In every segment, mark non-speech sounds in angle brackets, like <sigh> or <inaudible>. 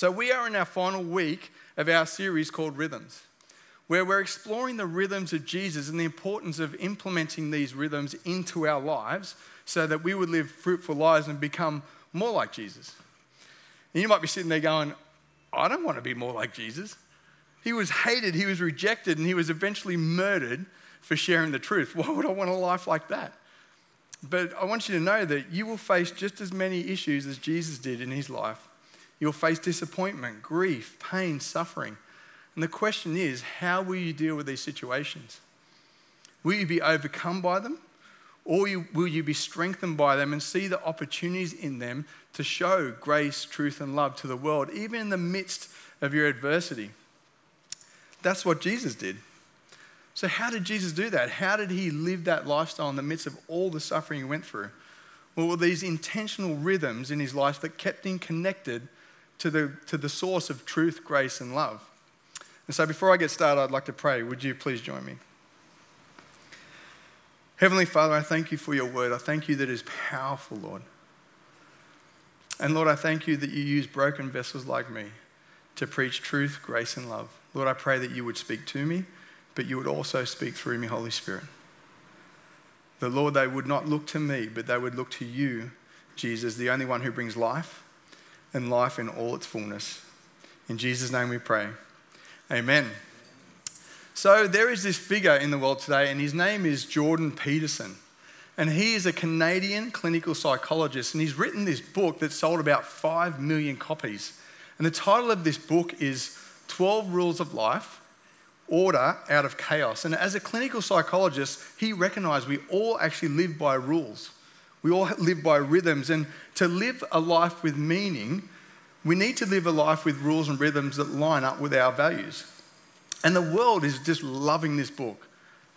So, we are in our final week of our series called Rhythms, where we're exploring the rhythms of Jesus and the importance of implementing these rhythms into our lives so that we would live fruitful lives and become more like Jesus. And you might be sitting there going, I don't want to be more like Jesus. He was hated, he was rejected, and he was eventually murdered for sharing the truth. <laughs> Why would I want a life like that? But I want you to know that you will face just as many issues as Jesus did in his life. You'll face disappointment, grief, pain, suffering. And the question is, how will you deal with these situations? Will you be overcome by them? Or will you be strengthened by them and see the opportunities in them to show grace, truth, and love to the world, even in the midst of your adversity? That's what Jesus did. So, how did Jesus do that? How did he live that lifestyle in the midst of all the suffering he went through? Well, were these intentional rhythms in his life that kept him connected to the, to the source of truth, grace, and love. And so, before I get started, I'd like to pray. Would you please join me? Heavenly Father, I thank you for your word. I thank you that it is powerful, Lord. And Lord, I thank you that you use broken vessels like me to preach truth, grace, and love. Lord, I pray that you would speak to me, but you would also speak through me, Holy Spirit. The Lord, they would not look to me, but they would look to you, Jesus, the only one who brings life and life in all its fullness. In Jesus' name we pray. Amen. So there is this figure in the world today, and his name is Jordan Peterson. And he is a Canadian clinical psychologist, and he's written this book that sold about 5 million copies. And the title of this book is 12 Rules of Life Order Out of Chaos. And as a clinical psychologist, he recognized we all actually live by rules. We all live by rhythms. And to live a life with meaning, we need to live a life with rules and rhythms that line up with our values. And the world is just loving this book.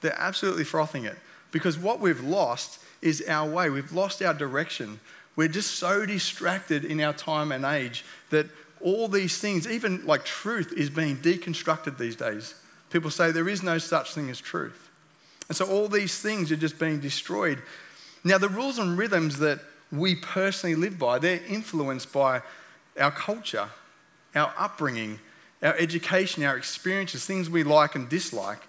They're absolutely frothing it because what we've lost is our way. We've lost our direction. We're just so distracted in our time and age that all these things, even like truth, is being deconstructed these days. People say there is no such thing as truth. And so all these things are just being destroyed. Now, the rules and rhythms that we personally live by, they're influenced by our culture, our upbringing, our education, our experiences, things we like and dislike.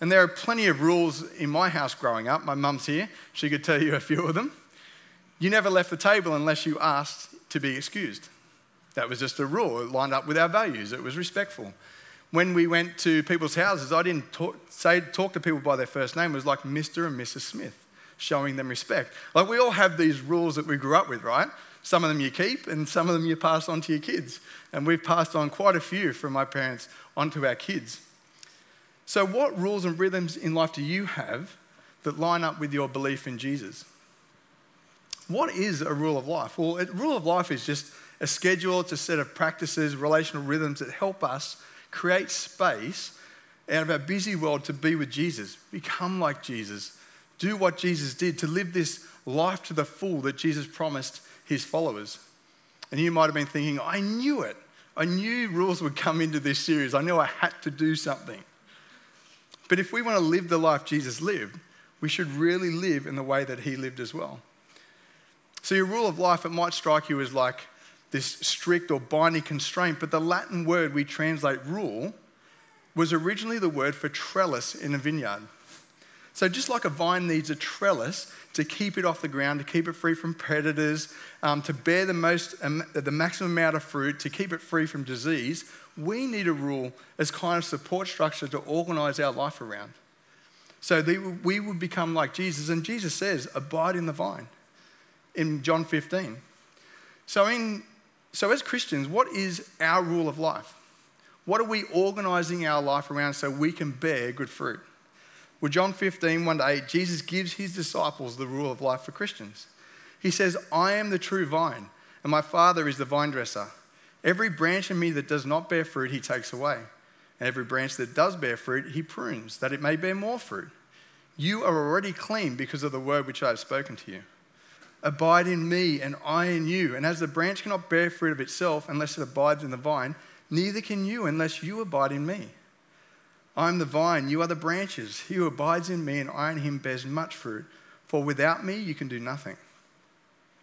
And there are plenty of rules in my house growing up. My mum's here, she could tell you a few of them. You never left the table unless you asked to be excused. That was just a rule. It lined up with our values, it was respectful. When we went to people's houses, I didn't talk, say, talk to people by their first name. It was like Mr. and Mrs. Smith, showing them respect. Like we all have these rules that we grew up with, right? Some of them you keep, and some of them you pass on to your kids. And we've passed on quite a few from my parents onto our kids. So, what rules and rhythms in life do you have that line up with your belief in Jesus? What is a rule of life? Well, a rule of life is just a schedule, it's a set of practices, relational rhythms that help us create space out of our busy world to be with Jesus, become like Jesus, do what Jesus did, to live this life to the full that Jesus promised his followers. And you might have been thinking, I knew it. I knew rules would come into this series. I knew I had to do something. But if we want to live the life Jesus lived, we should really live in the way that he lived as well. So, your rule of life, it might strike you as like this strict or binding constraint, but the Latin word we translate rule was originally the word for trellis in a vineyard. So, just like a vine needs a trellis to keep it off the ground, to keep it free from predators, um, to bear the, most, um, the maximum amount of fruit, to keep it free from disease, we need a rule as kind of support structure to organize our life around. So, we would become like Jesus. And Jesus says, Abide in the vine in John 15. So, in, so as Christians, what is our rule of life? What are we organizing our life around so we can bear good fruit? Well, John 15, 1 to 8, Jesus gives his disciples the rule of life for Christians. He says, I am the true vine, and my Father is the vine dresser. Every branch in me that does not bear fruit, he takes away. And every branch that does bear fruit, he prunes, that it may bear more fruit. You are already clean because of the word which I have spoken to you. Abide in me, and I in you. And as the branch cannot bear fruit of itself unless it abides in the vine, neither can you unless you abide in me. I am the vine, you are the branches. He who abides in me and I in him bears much fruit, for without me you can do nothing.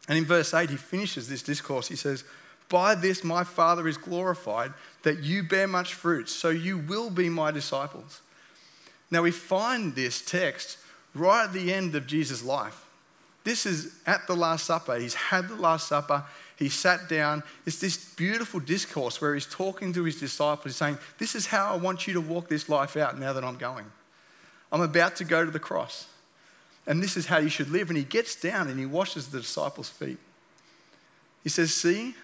And in verse 8, he finishes this discourse. He says, By this my Father is glorified, that you bear much fruit, so you will be my disciples. Now we find this text right at the end of Jesus' life. This is at the Last Supper. He's had the Last Supper. He sat down. It's this beautiful discourse where he's talking to his disciples, saying, This is how I want you to walk this life out now that I'm going. I'm about to go to the cross. And this is how you should live. And he gets down and he washes the disciples' feet. He says, See,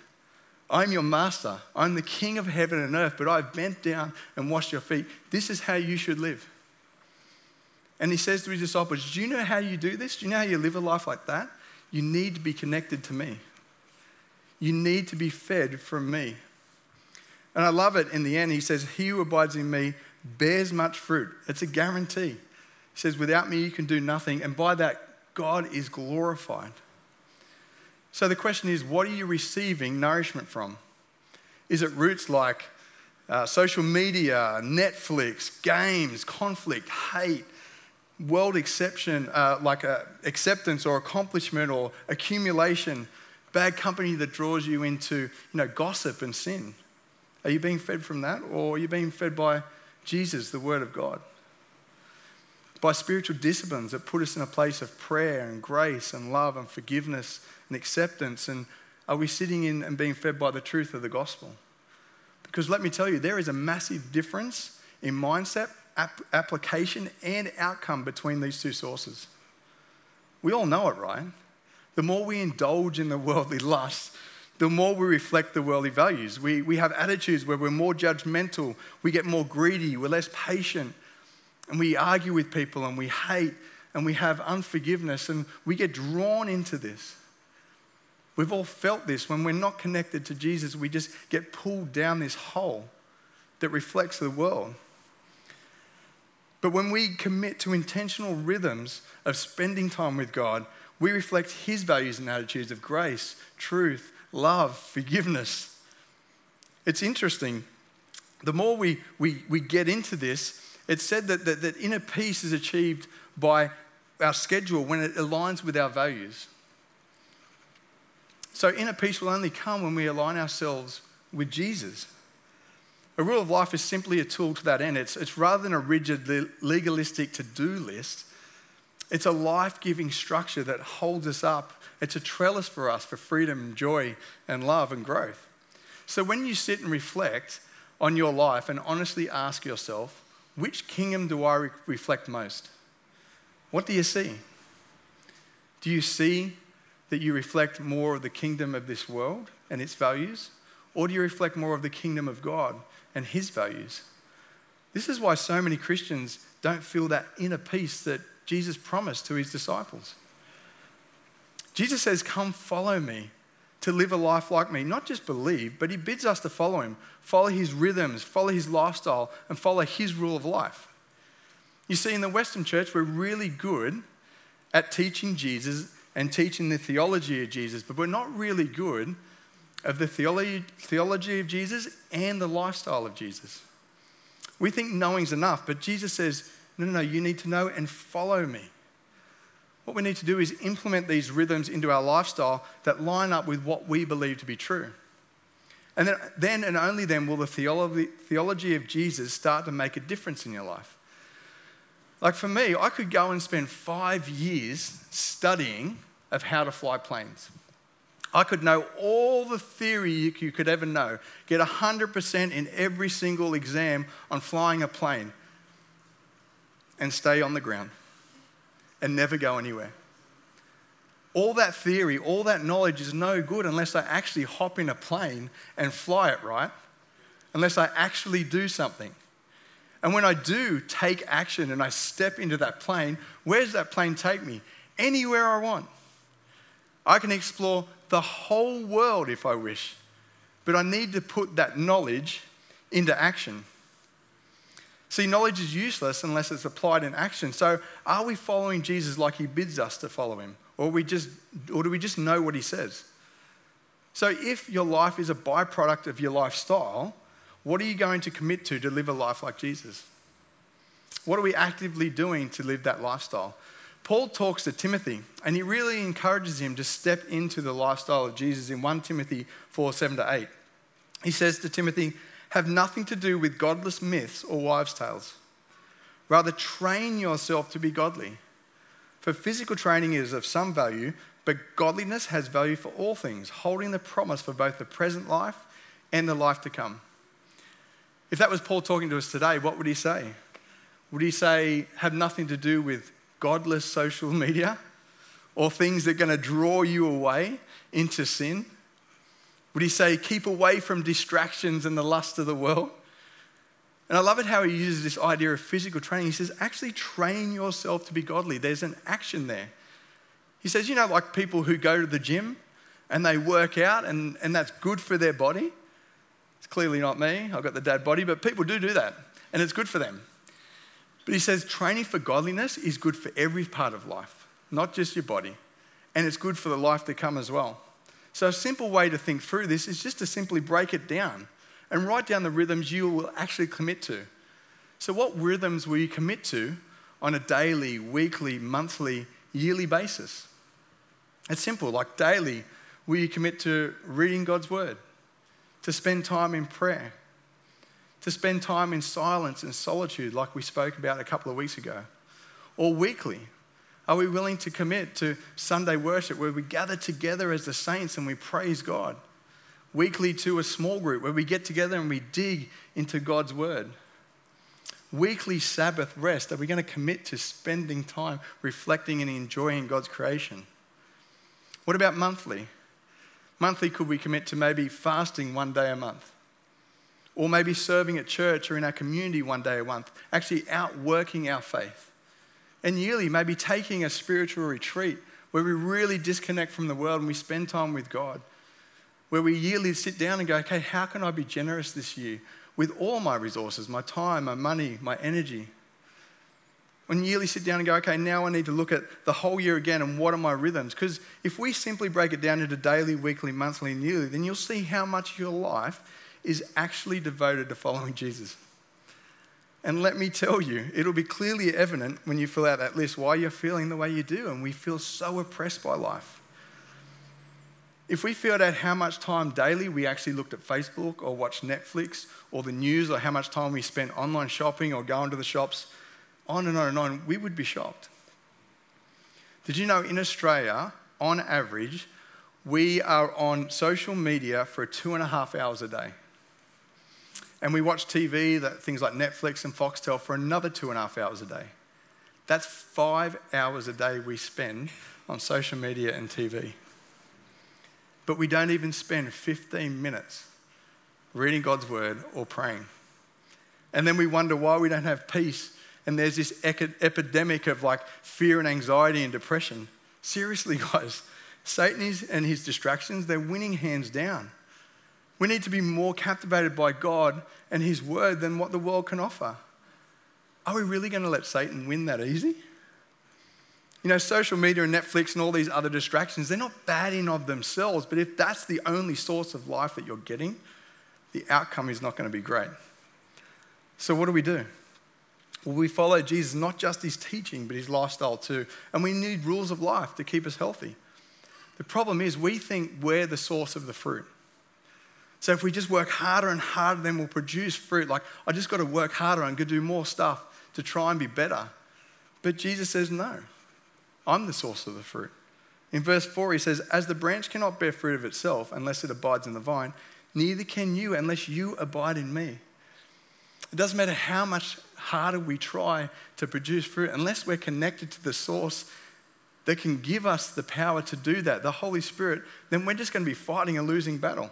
I'm your master. I'm the king of heaven and earth, but I've bent down and washed your feet. This is how you should live. And he says to his disciples, Do you know how you do this? Do you know how you live a life like that? You need to be connected to me. You need to be fed from me. And I love it in the end. He says, He who abides in me bears much fruit. It's a guarantee. He says, Without me, you can do nothing. And by that, God is glorified. So the question is, what are you receiving nourishment from? Is it roots like uh, social media, Netflix, games, conflict, hate, world exception, uh, like a acceptance or accomplishment or accumulation, bad company that draws you into you know, gossip and sin? Are you being fed from that, or are you being fed by Jesus, the Word of God? By spiritual disciplines that put us in a place of prayer and grace and love and forgiveness and acceptance? And are we sitting in and being fed by the truth of the gospel? Because let me tell you, there is a massive difference in mindset, ap- application, and outcome between these two sources. We all know it, right? The more we indulge in the worldly lusts, the more we reflect the worldly values. We, we have attitudes where we're more judgmental, we get more greedy, we're less patient, and we argue with people and we hate and we have unforgiveness and we get drawn into this. We've all felt this. When we're not connected to Jesus, we just get pulled down this hole that reflects the world. But when we commit to intentional rhythms of spending time with God, we reflect His values and attitudes of grace, truth, love, forgiveness. It's interesting. The more we, we, we get into this, it's said that, that, that inner peace is achieved by our schedule when it aligns with our values. So, inner peace will only come when we align ourselves with Jesus. A rule of life is simply a tool to that end. It's, it's rather than a rigid, legalistic to do list, it's a life giving structure that holds us up. It's a trellis for us for freedom, joy, and love and growth. So, when you sit and reflect on your life and honestly ask yourself, which kingdom do I re- reflect most? What do you see? Do you see that you reflect more of the kingdom of this world and its values? Or do you reflect more of the kingdom of God and his values? This is why so many Christians don't feel that inner peace that Jesus promised to his disciples. Jesus says, Come follow me to live a life like me. Not just believe, but he bids us to follow him, follow his rhythms, follow his lifestyle, and follow his rule of life. You see, in the Western church, we're really good at teaching Jesus and teaching the theology of Jesus, but we're not really good of the theology, theology of Jesus and the lifestyle of Jesus. We think knowing's enough, but Jesus says, no, no, no, you need to know and follow me. What we need to do is implement these rhythms into our lifestyle that line up with what we believe to be true. And then, then and only then will the theology, theology of Jesus start to make a difference in your life. Like for me, I could go and spend five years studying of how to fly planes. I could know all the theory you could ever know, get 100% in every single exam on flying a plane, and stay on the ground and never go anywhere. All that theory, all that knowledge is no good unless I actually hop in a plane and fly it, right? Unless I actually do something. And when I do take action and I step into that plane, where does that plane take me? Anywhere I want. I can explore the whole world if I wish, but I need to put that knowledge into action. See, knowledge is useless unless it's applied in action. So, are we following Jesus like he bids us to follow him? Or, we just, or do we just know what he says? So, if your life is a byproduct of your lifestyle, what are you going to commit to to live a life like Jesus? What are we actively doing to live that lifestyle? Paul talks to Timothy and he really encourages him to step into the lifestyle of Jesus in 1 Timothy 4 7 to 8. He says to Timothy, Have nothing to do with godless myths or wives' tales. Rather, train yourself to be godly. For physical training is of some value, but godliness has value for all things, holding the promise for both the present life and the life to come. If that was Paul talking to us today, what would he say? Would he say, have nothing to do with godless social media or things that are going to draw you away into sin? Would he say, keep away from distractions and the lust of the world? And I love it how he uses this idea of physical training. He says, actually train yourself to be godly. There's an action there. He says, you know, like people who go to the gym and they work out and, and that's good for their body. It's clearly not me. I've got the dad body, but people do do that and it's good for them. But he says training for godliness is good for every part of life, not just your body. And it's good for the life to come as well. So, a simple way to think through this is just to simply break it down and write down the rhythms you will actually commit to. So, what rhythms will you commit to on a daily, weekly, monthly, yearly basis? It's simple, like daily, will you commit to reading God's word, to spend time in prayer, to spend time in silence and solitude, like we spoke about a couple of weeks ago? Or weekly, are we willing to commit to Sunday worship where we gather together as the saints and we praise God? Weekly to a small group where we get together and we dig into God's word. Weekly Sabbath rest, are we going to commit to spending time reflecting and enjoying God's creation? What about monthly? Monthly, could we commit to maybe fasting one day a month? Or maybe serving at church or in our community one day a month, actually outworking our faith. And yearly, maybe taking a spiritual retreat where we really disconnect from the world and we spend time with God. Where we yearly sit down and go, okay, how can I be generous this year with all my resources, my time, my money, my energy? And yearly sit down and go, okay, now I need to look at the whole year again and what are my rhythms? Because if we simply break it down into daily, weekly, monthly, and yearly, then you'll see how much your life is actually devoted to following Jesus. And let me tell you, it'll be clearly evident when you fill out that list why you're feeling the way you do. And we feel so oppressed by life. If we filled out how much time daily we actually looked at Facebook or watched Netflix or the news or how much time we spent online shopping or going to the shops, on and on and on, we would be shocked. Did you know in Australia, on average, we are on social media for two and a half hours a day? And we watch TV, that, things like Netflix and Foxtel, for another two and a half hours a day. That's five hours a day we spend on social media and TV. But we don't even spend 15 minutes reading God's word or praying. And then we wonder why we don't have peace and there's this epidemic of like fear and anxiety and depression. Seriously, <laughs> guys, Satan is, and his distractions, they're winning hands down. We need to be more captivated by God and His Word than what the world can offer. Are we really going to let Satan win that easy? You know, social media and Netflix and all these other distractions, they're not bad in of themselves, but if that's the only source of life that you're getting, the outcome is not going to be great. So, what do we do? Well, we follow Jesus, not just his teaching, but his lifestyle too. And we need rules of life to keep us healthy. The problem is, we think we're the source of the fruit. So if we just work harder and harder, then we'll produce fruit. Like, I just got to work harder and go do more stuff to try and be better. But Jesus says, no, I'm the source of the fruit. In verse 4, he says, As the branch cannot bear fruit of itself unless it abides in the vine, neither can you unless you abide in me. It doesn't matter how much harder we try to produce fruit, unless we're connected to the source that can give us the power to do that, the Holy Spirit, then we're just going to be fighting a losing battle.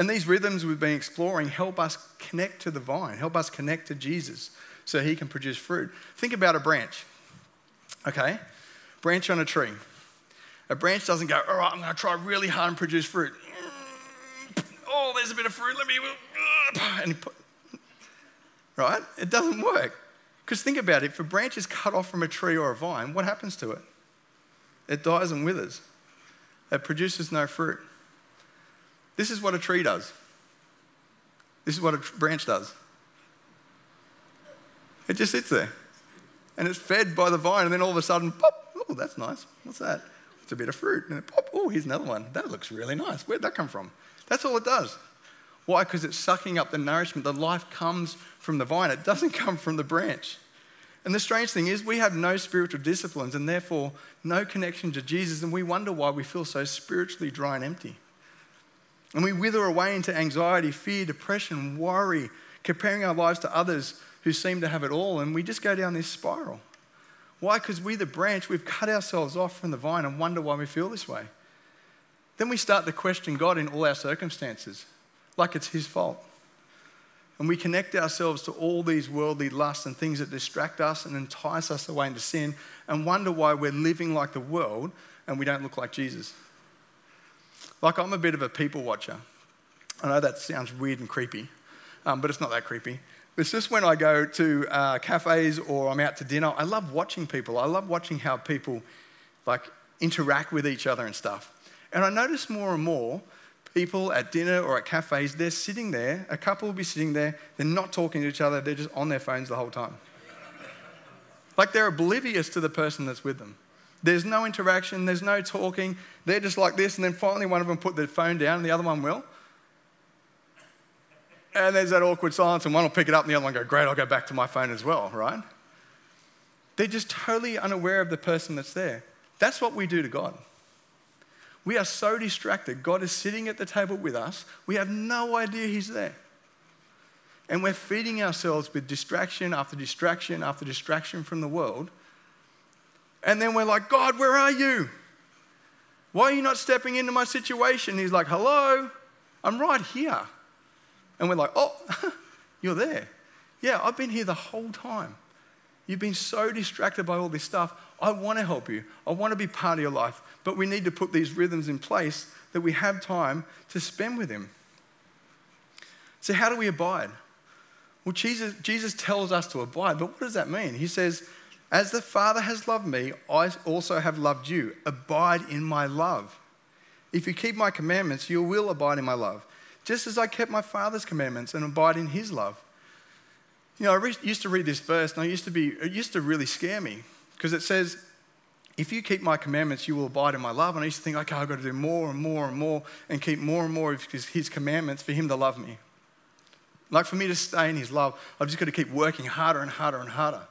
And these rhythms we've been exploring help us connect to the vine, help us connect to Jesus so he can produce fruit. Think about a branch, okay? Branch on a tree. A branch doesn't go, all right, I'm going to try really hard and produce fruit. Mm, oh, there's a bit of fruit, let me. Uh, and right? It doesn't work. Because think about it if a branch is cut off from a tree or a vine, what happens to it? It dies and withers, it produces no fruit. This is what a tree does. This is what a branch does. It just sits there. and it's fed by the vine, and then all of a sudden, pop, oh, that's nice. What's that? It's a bit of fruit. And then pop, oh, here's another one. That looks really nice. Where'd that come from? That's all it does. Why? Because it's sucking up the nourishment. The life comes from the vine, it doesn't <laughs> come from the branch. And the strange thing is, we have no spiritual disciplines and therefore no connection to Jesus, and we wonder why we feel so spiritually dry and empty. And we wither away into anxiety, fear, depression, worry, comparing our lives to others who seem to have it all, and we just go down this spiral. Why? Because we, the branch, we've cut ourselves off from the vine and wonder why we feel this way. Then we start to question God in all our circumstances, like it's His fault. And we connect ourselves to all these worldly lusts and things that distract us and entice us away into sin and wonder why we're living like the world and we don't look like Jesus. Like, I'm a bit of a people watcher. I know that sounds weird and creepy, um, but it's not that creepy. It's just when I go to uh, cafes or I'm out to dinner, I love watching people. I love watching how people like interact with each other and stuff. And I notice more and more people at dinner or at cafes, they're sitting there, a couple will be sitting there, they're not talking to each other, they're just on their phones the whole time. like they're oblivious to the person that's with them. There's no interaction, there's no talking, they're just like this, and then finally one of them put their phone down and the other one will. And there's that awkward silence, and one will pick it up and the other one go, Great, I'll go back to my phone as well, right? They're just totally unaware of the person that's there. That's what we do to God. We are so distracted. God is sitting at the table with us. We have no idea He's there. And we're feeding ourselves with distraction after distraction after distraction from the world. And then we're like, God, where are you? Why are you not stepping into my situation? He's like, Hello, I'm right here. And we're like, Oh, <laughs> you're there. Yeah, I've been here the whole time. You've been so distracted by all this stuff. I want to help you. I want to be part of your life. But we need to put these rhythms in place that we have time to spend with Him. So, how do we abide? Well, Jesus, Jesus tells us to abide, but what does that mean? He says, As the Father has loved me, I also have loved you. Abide in my love. If you keep my commandments, you will abide in my love, just as I kept my Father's commandments and abide in his love. You know, I re- used to read this verse, and I used to be, it used to really scare me because it says, if you keep my commandments, you will abide in my love. And I used to think, okay, I've got to do more and more and more and keep more and more of his, his commandments for him to love me. Like for me to stay in his love, I've just got to keep working harder and harder and harder.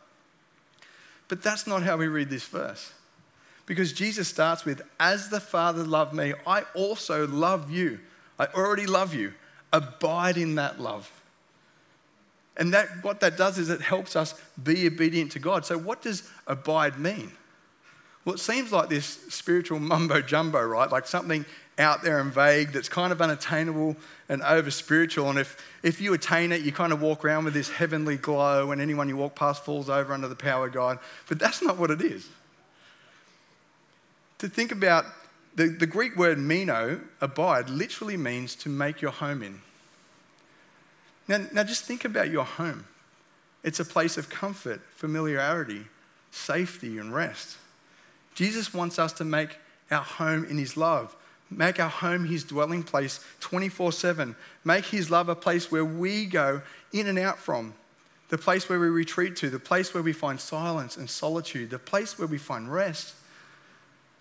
But that's not how we read this verse. Because Jesus starts with, As the Father loved me, I also love you. I already love you. Abide in that love. And that, what that does is it helps us be obedient to God. So, what does abide mean? Well, it seems like this spiritual mumbo jumbo, right? Like something out there and vague that's kind of unattainable and over spiritual. And if, if you attain it, you kind of walk around with this heavenly glow, and anyone you walk past falls over under the power of God. But that's not what it is. To think about the, the Greek word meno, abide, literally means to make your home in. Now, now, just think about your home. It's a place of comfort, familiarity, safety, and rest. Jesus wants us to make our home in His love, make our home His dwelling place 24 7, make His love a place where we go in and out from, the place where we retreat to, the place where we find silence and solitude, the place where we find rest.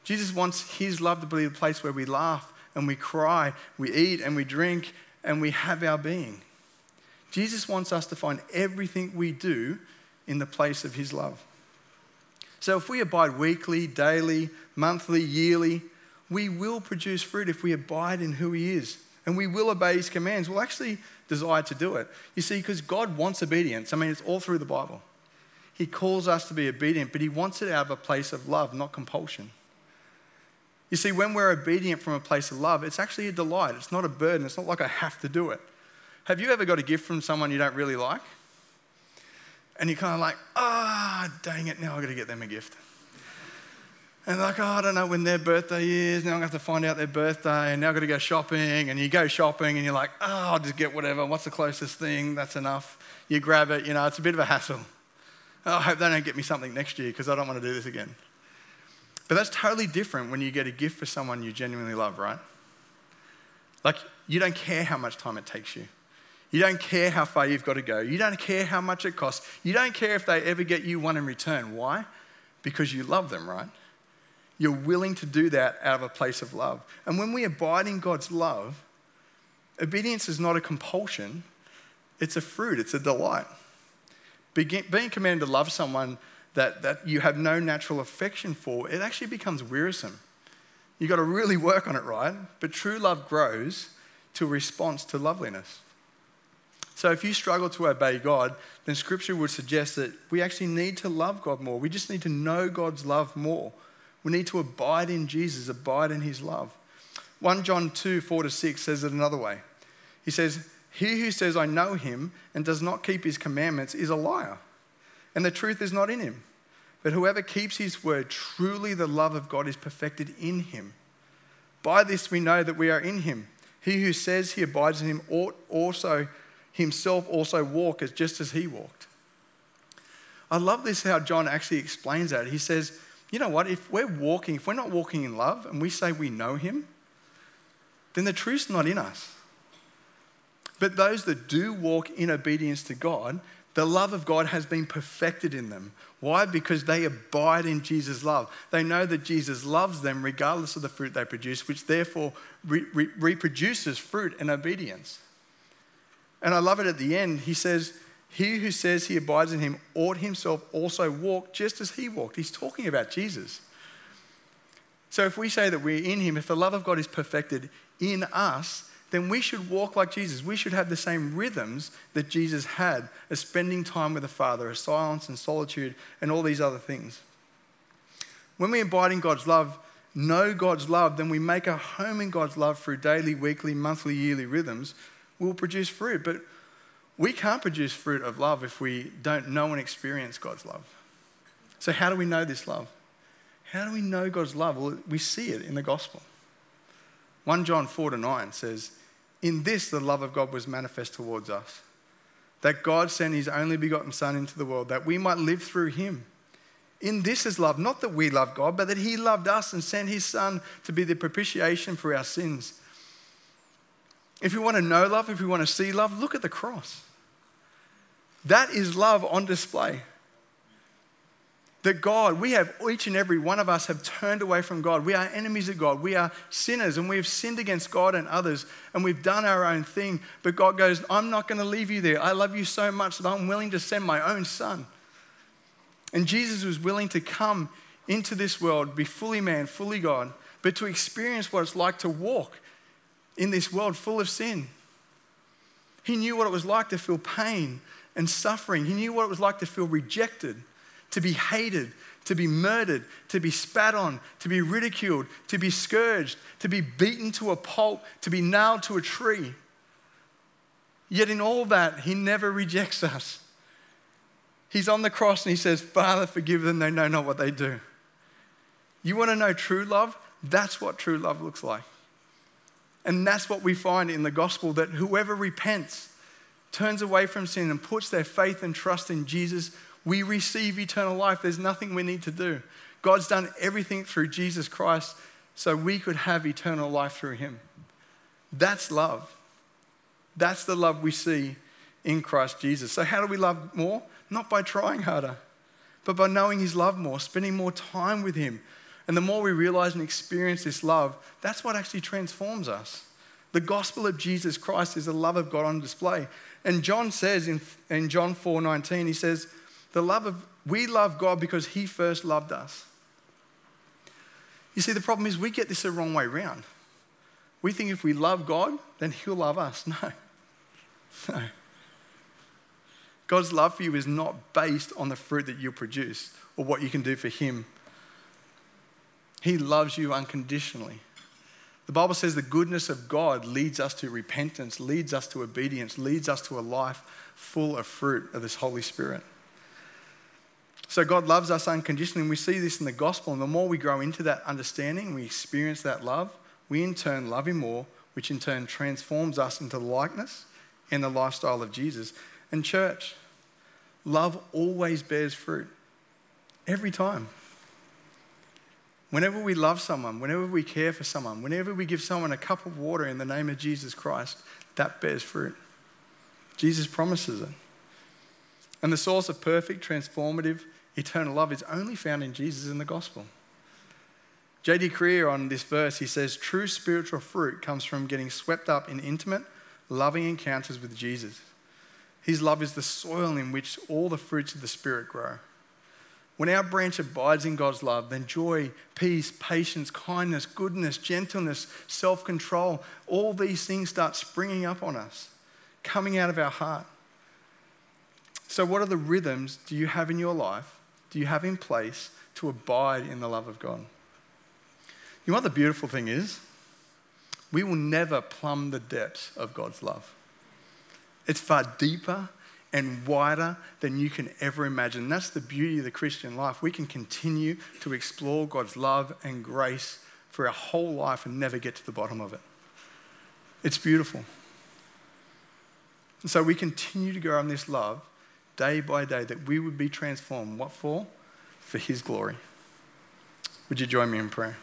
Jesus wants His love to be the place where we laugh and we cry, we eat and we drink and we have our being. Jesus wants us to find everything we do in the place of his love. So if we abide weekly, daily, monthly, yearly, we will produce fruit if we abide in who he is. And we will obey his commands. We'll actually desire to do it. You see, because God wants obedience. I mean, it's all through the Bible. He calls us to be obedient, but he wants it out of a place of love, not compulsion. You see, when we're obedient from a place of love, it's actually a delight. It's not a burden. It's not like I have to do it. Have you ever got a gift from someone you don't really like? And you're kind of like, ah, oh, dang it, now I've got to get them a gift. And like, oh, I don't know when their birthday is. Now I'm going to have to find out their birthday. And now I've got to go shopping. And you go shopping and you're like, oh, I'll just get whatever. What's the closest thing? That's enough. You grab it. You know, it's a bit of a hassle. Oh, I hope they don't get me something next year because I don't want to do this again. But that's totally different when you get a gift for someone you genuinely love, right? Like, you don't care how much time it takes you. You don't care how far you've got to go. You don't care how much it costs. You don't care if they ever get you one in return. Why? Because you love them, right? You're willing to do that out of a place of love. And when we abide in God's love, obedience is not a compulsion, it's a fruit, it's a delight. Being commanded to love someone that, that you have no natural affection for, it actually becomes wearisome. You've got to really work on it, right? But true love grows to a response to loveliness. So if you struggle to obey God, then scripture would suggest that we actually need to love God more. We just need to know God's love more. We need to abide in Jesus, abide in his love. 1 John 2 4 to 6 says it another way. He says, He who says, I know him and does not keep his commandments is a liar, and the truth is not in him. But whoever keeps his word, truly the love of God is perfected in him. By this we know that we are in him. He who says he abides in him ought also himself also walk as just as he walked. I love this how John actually explains that. He says, you know what, if we're walking, if we're not walking in love and we say we know him, then the truth's not in us. But those that do walk in obedience to God, the love of God has been perfected in them. Why? Because they abide in Jesus' love. They know that Jesus loves them regardless of the fruit they produce, which therefore re- re- reproduces fruit and obedience. And I love it at the end. He says, He who says he abides in him ought himself also walk just as he walked. He's talking about Jesus. So if we say that we're in him, if the love of God is perfected in us, then we should walk like Jesus. We should have the same rhythms that Jesus had as spending time with the Father, as silence and solitude, and all these other things. When we abide in God's love, know God's love, then we make a home in God's love through daily, weekly, monthly, yearly rhythms, we'll produce fruit. But we can't produce fruit of love if we don't know and experience God's love. So, how do we know this love? How do we know God's love? Well, we see it in the gospel. 1 John 4 to 9 says, In this the love of God was manifest towards us, that God sent his only begotten Son into the world, that we might live through him. In this is love, not that we love God, but that he loved us and sent his Son to be the propitiation for our sins. If you want to know love, if you want to see love, look at the cross. That is love on display that God, we have, each and every one of us have turned away from God. We are enemies of God. We are sinners and we have sinned against God and others and we've done our own thing. But God goes, I'm not going to leave you there. I love you so much that I'm willing to send my own son. And Jesus was willing to come into this world, be fully man, fully God, but to experience what it's like to walk in this world full of sin. He knew what it was like to feel pain and suffering. He knew what it was like to feel rejected to be hated, to be murdered, to be spat on, to be ridiculed, to be scourged, to be beaten to a pulp, to be nailed to a tree. Yet in all that, he never rejects us. He's on the cross and he says, Father, forgive them, they know not what they do. You want to know true love? That's what true love looks like. And that's what we find in the gospel that whoever repents, turns away from sin, and puts their faith and trust in Jesus we receive eternal life. There's nothing we need to do. God's done everything through Jesus Christ so we could have eternal life through him. That's love. That's the love we see in Christ Jesus. So, how do we love more? Not by trying harder, but by knowing his love more, spending more time with him. And the more we realize and experience this love, that's what actually transforms us. The gospel of Jesus Christ is the love of God on display. And John says in, in John 4 19, he says, the love of, we love God because He first loved us. You see, the problem is we get this the wrong way around. We think if we love God, then He'll love us. <laughs> No. No. God's love for you is not based on the fruit that you produce or what you can do for Him. He loves you unconditionally. The Bible says the goodness of God leads us to repentance, leads us to obedience, leads us to a life full of fruit of this Holy Spirit. So God loves us unconditionally, and we see this in the gospel. And the more we grow into that understanding, we experience that love, we in turn love Him more, which in turn transforms us into likeness and the lifestyle of Jesus. And church, love always bears fruit. Every time. Whenever we love someone, whenever we care for someone, whenever we give someone a cup of water in the name of Jesus Christ, that bears fruit. Jesus promises it. And the source of perfect, transformative, eternal love is only found in Jesus in the gospel. J.D. Greear on this verse, he says, true spiritual fruit comes from getting swept up in intimate, loving encounters with Jesus. His love is the soil in which all the fruits of the Spirit grow. When our branch abides in God's love, then joy, peace, patience, kindness, goodness, gentleness, self control, all these things start springing up on us, coming out of our heart. So, what are the rhythms do you have in your life, do you have in place to abide in the love of God? You know what the beautiful thing is? We will never plumb the depths of God's love. It's far deeper and wider than you can ever imagine. That's the beauty of the Christian life. We can continue to explore God's love and grace for our whole life and never get to the bottom of it. It's beautiful. And so we continue to grow in this love day by day that we would be transformed. What for? For His glory. Would you join me in prayer?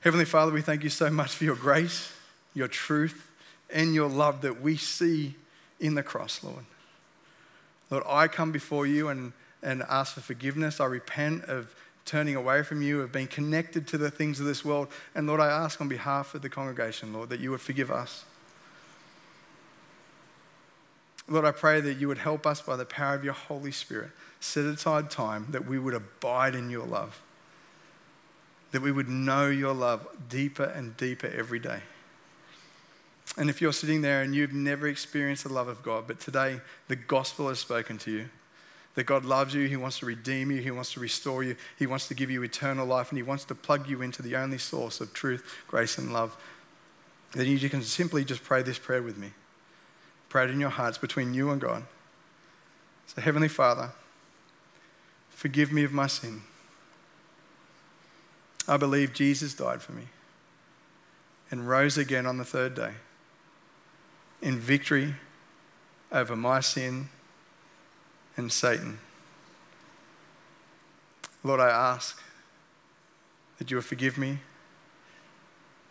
Heavenly Father, we thank you so much for your grace, your truth, and your love that we see in the cross, Lord. Lord, I come before you and, and ask for forgiveness. I repent of turning away from you, of being connected to the things of this world. And Lord, I ask on behalf of the congregation, Lord, that you would forgive us. Lord, I pray that you would help us by the power of your Holy Spirit. Set aside time that we would abide in your love, that we would know your love deeper and deeper every day. And if you're sitting there and you've never experienced the love of God, but today the gospel has spoken to you, that God loves you, He wants to redeem you, He wants to restore you, He wants to give you eternal life, and He wants to plug you into the only source of truth, grace, and love, then you can simply just pray this prayer with me. Pray it in your hearts between you and God. So, Heavenly Father, forgive me of my sin. I believe Jesus died for me and rose again on the third day in victory over my sin and Satan. Lord, I ask that you would forgive me,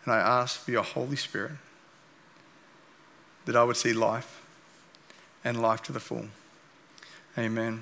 and I ask for your Holy Spirit that I would see life and life to the full. Amen.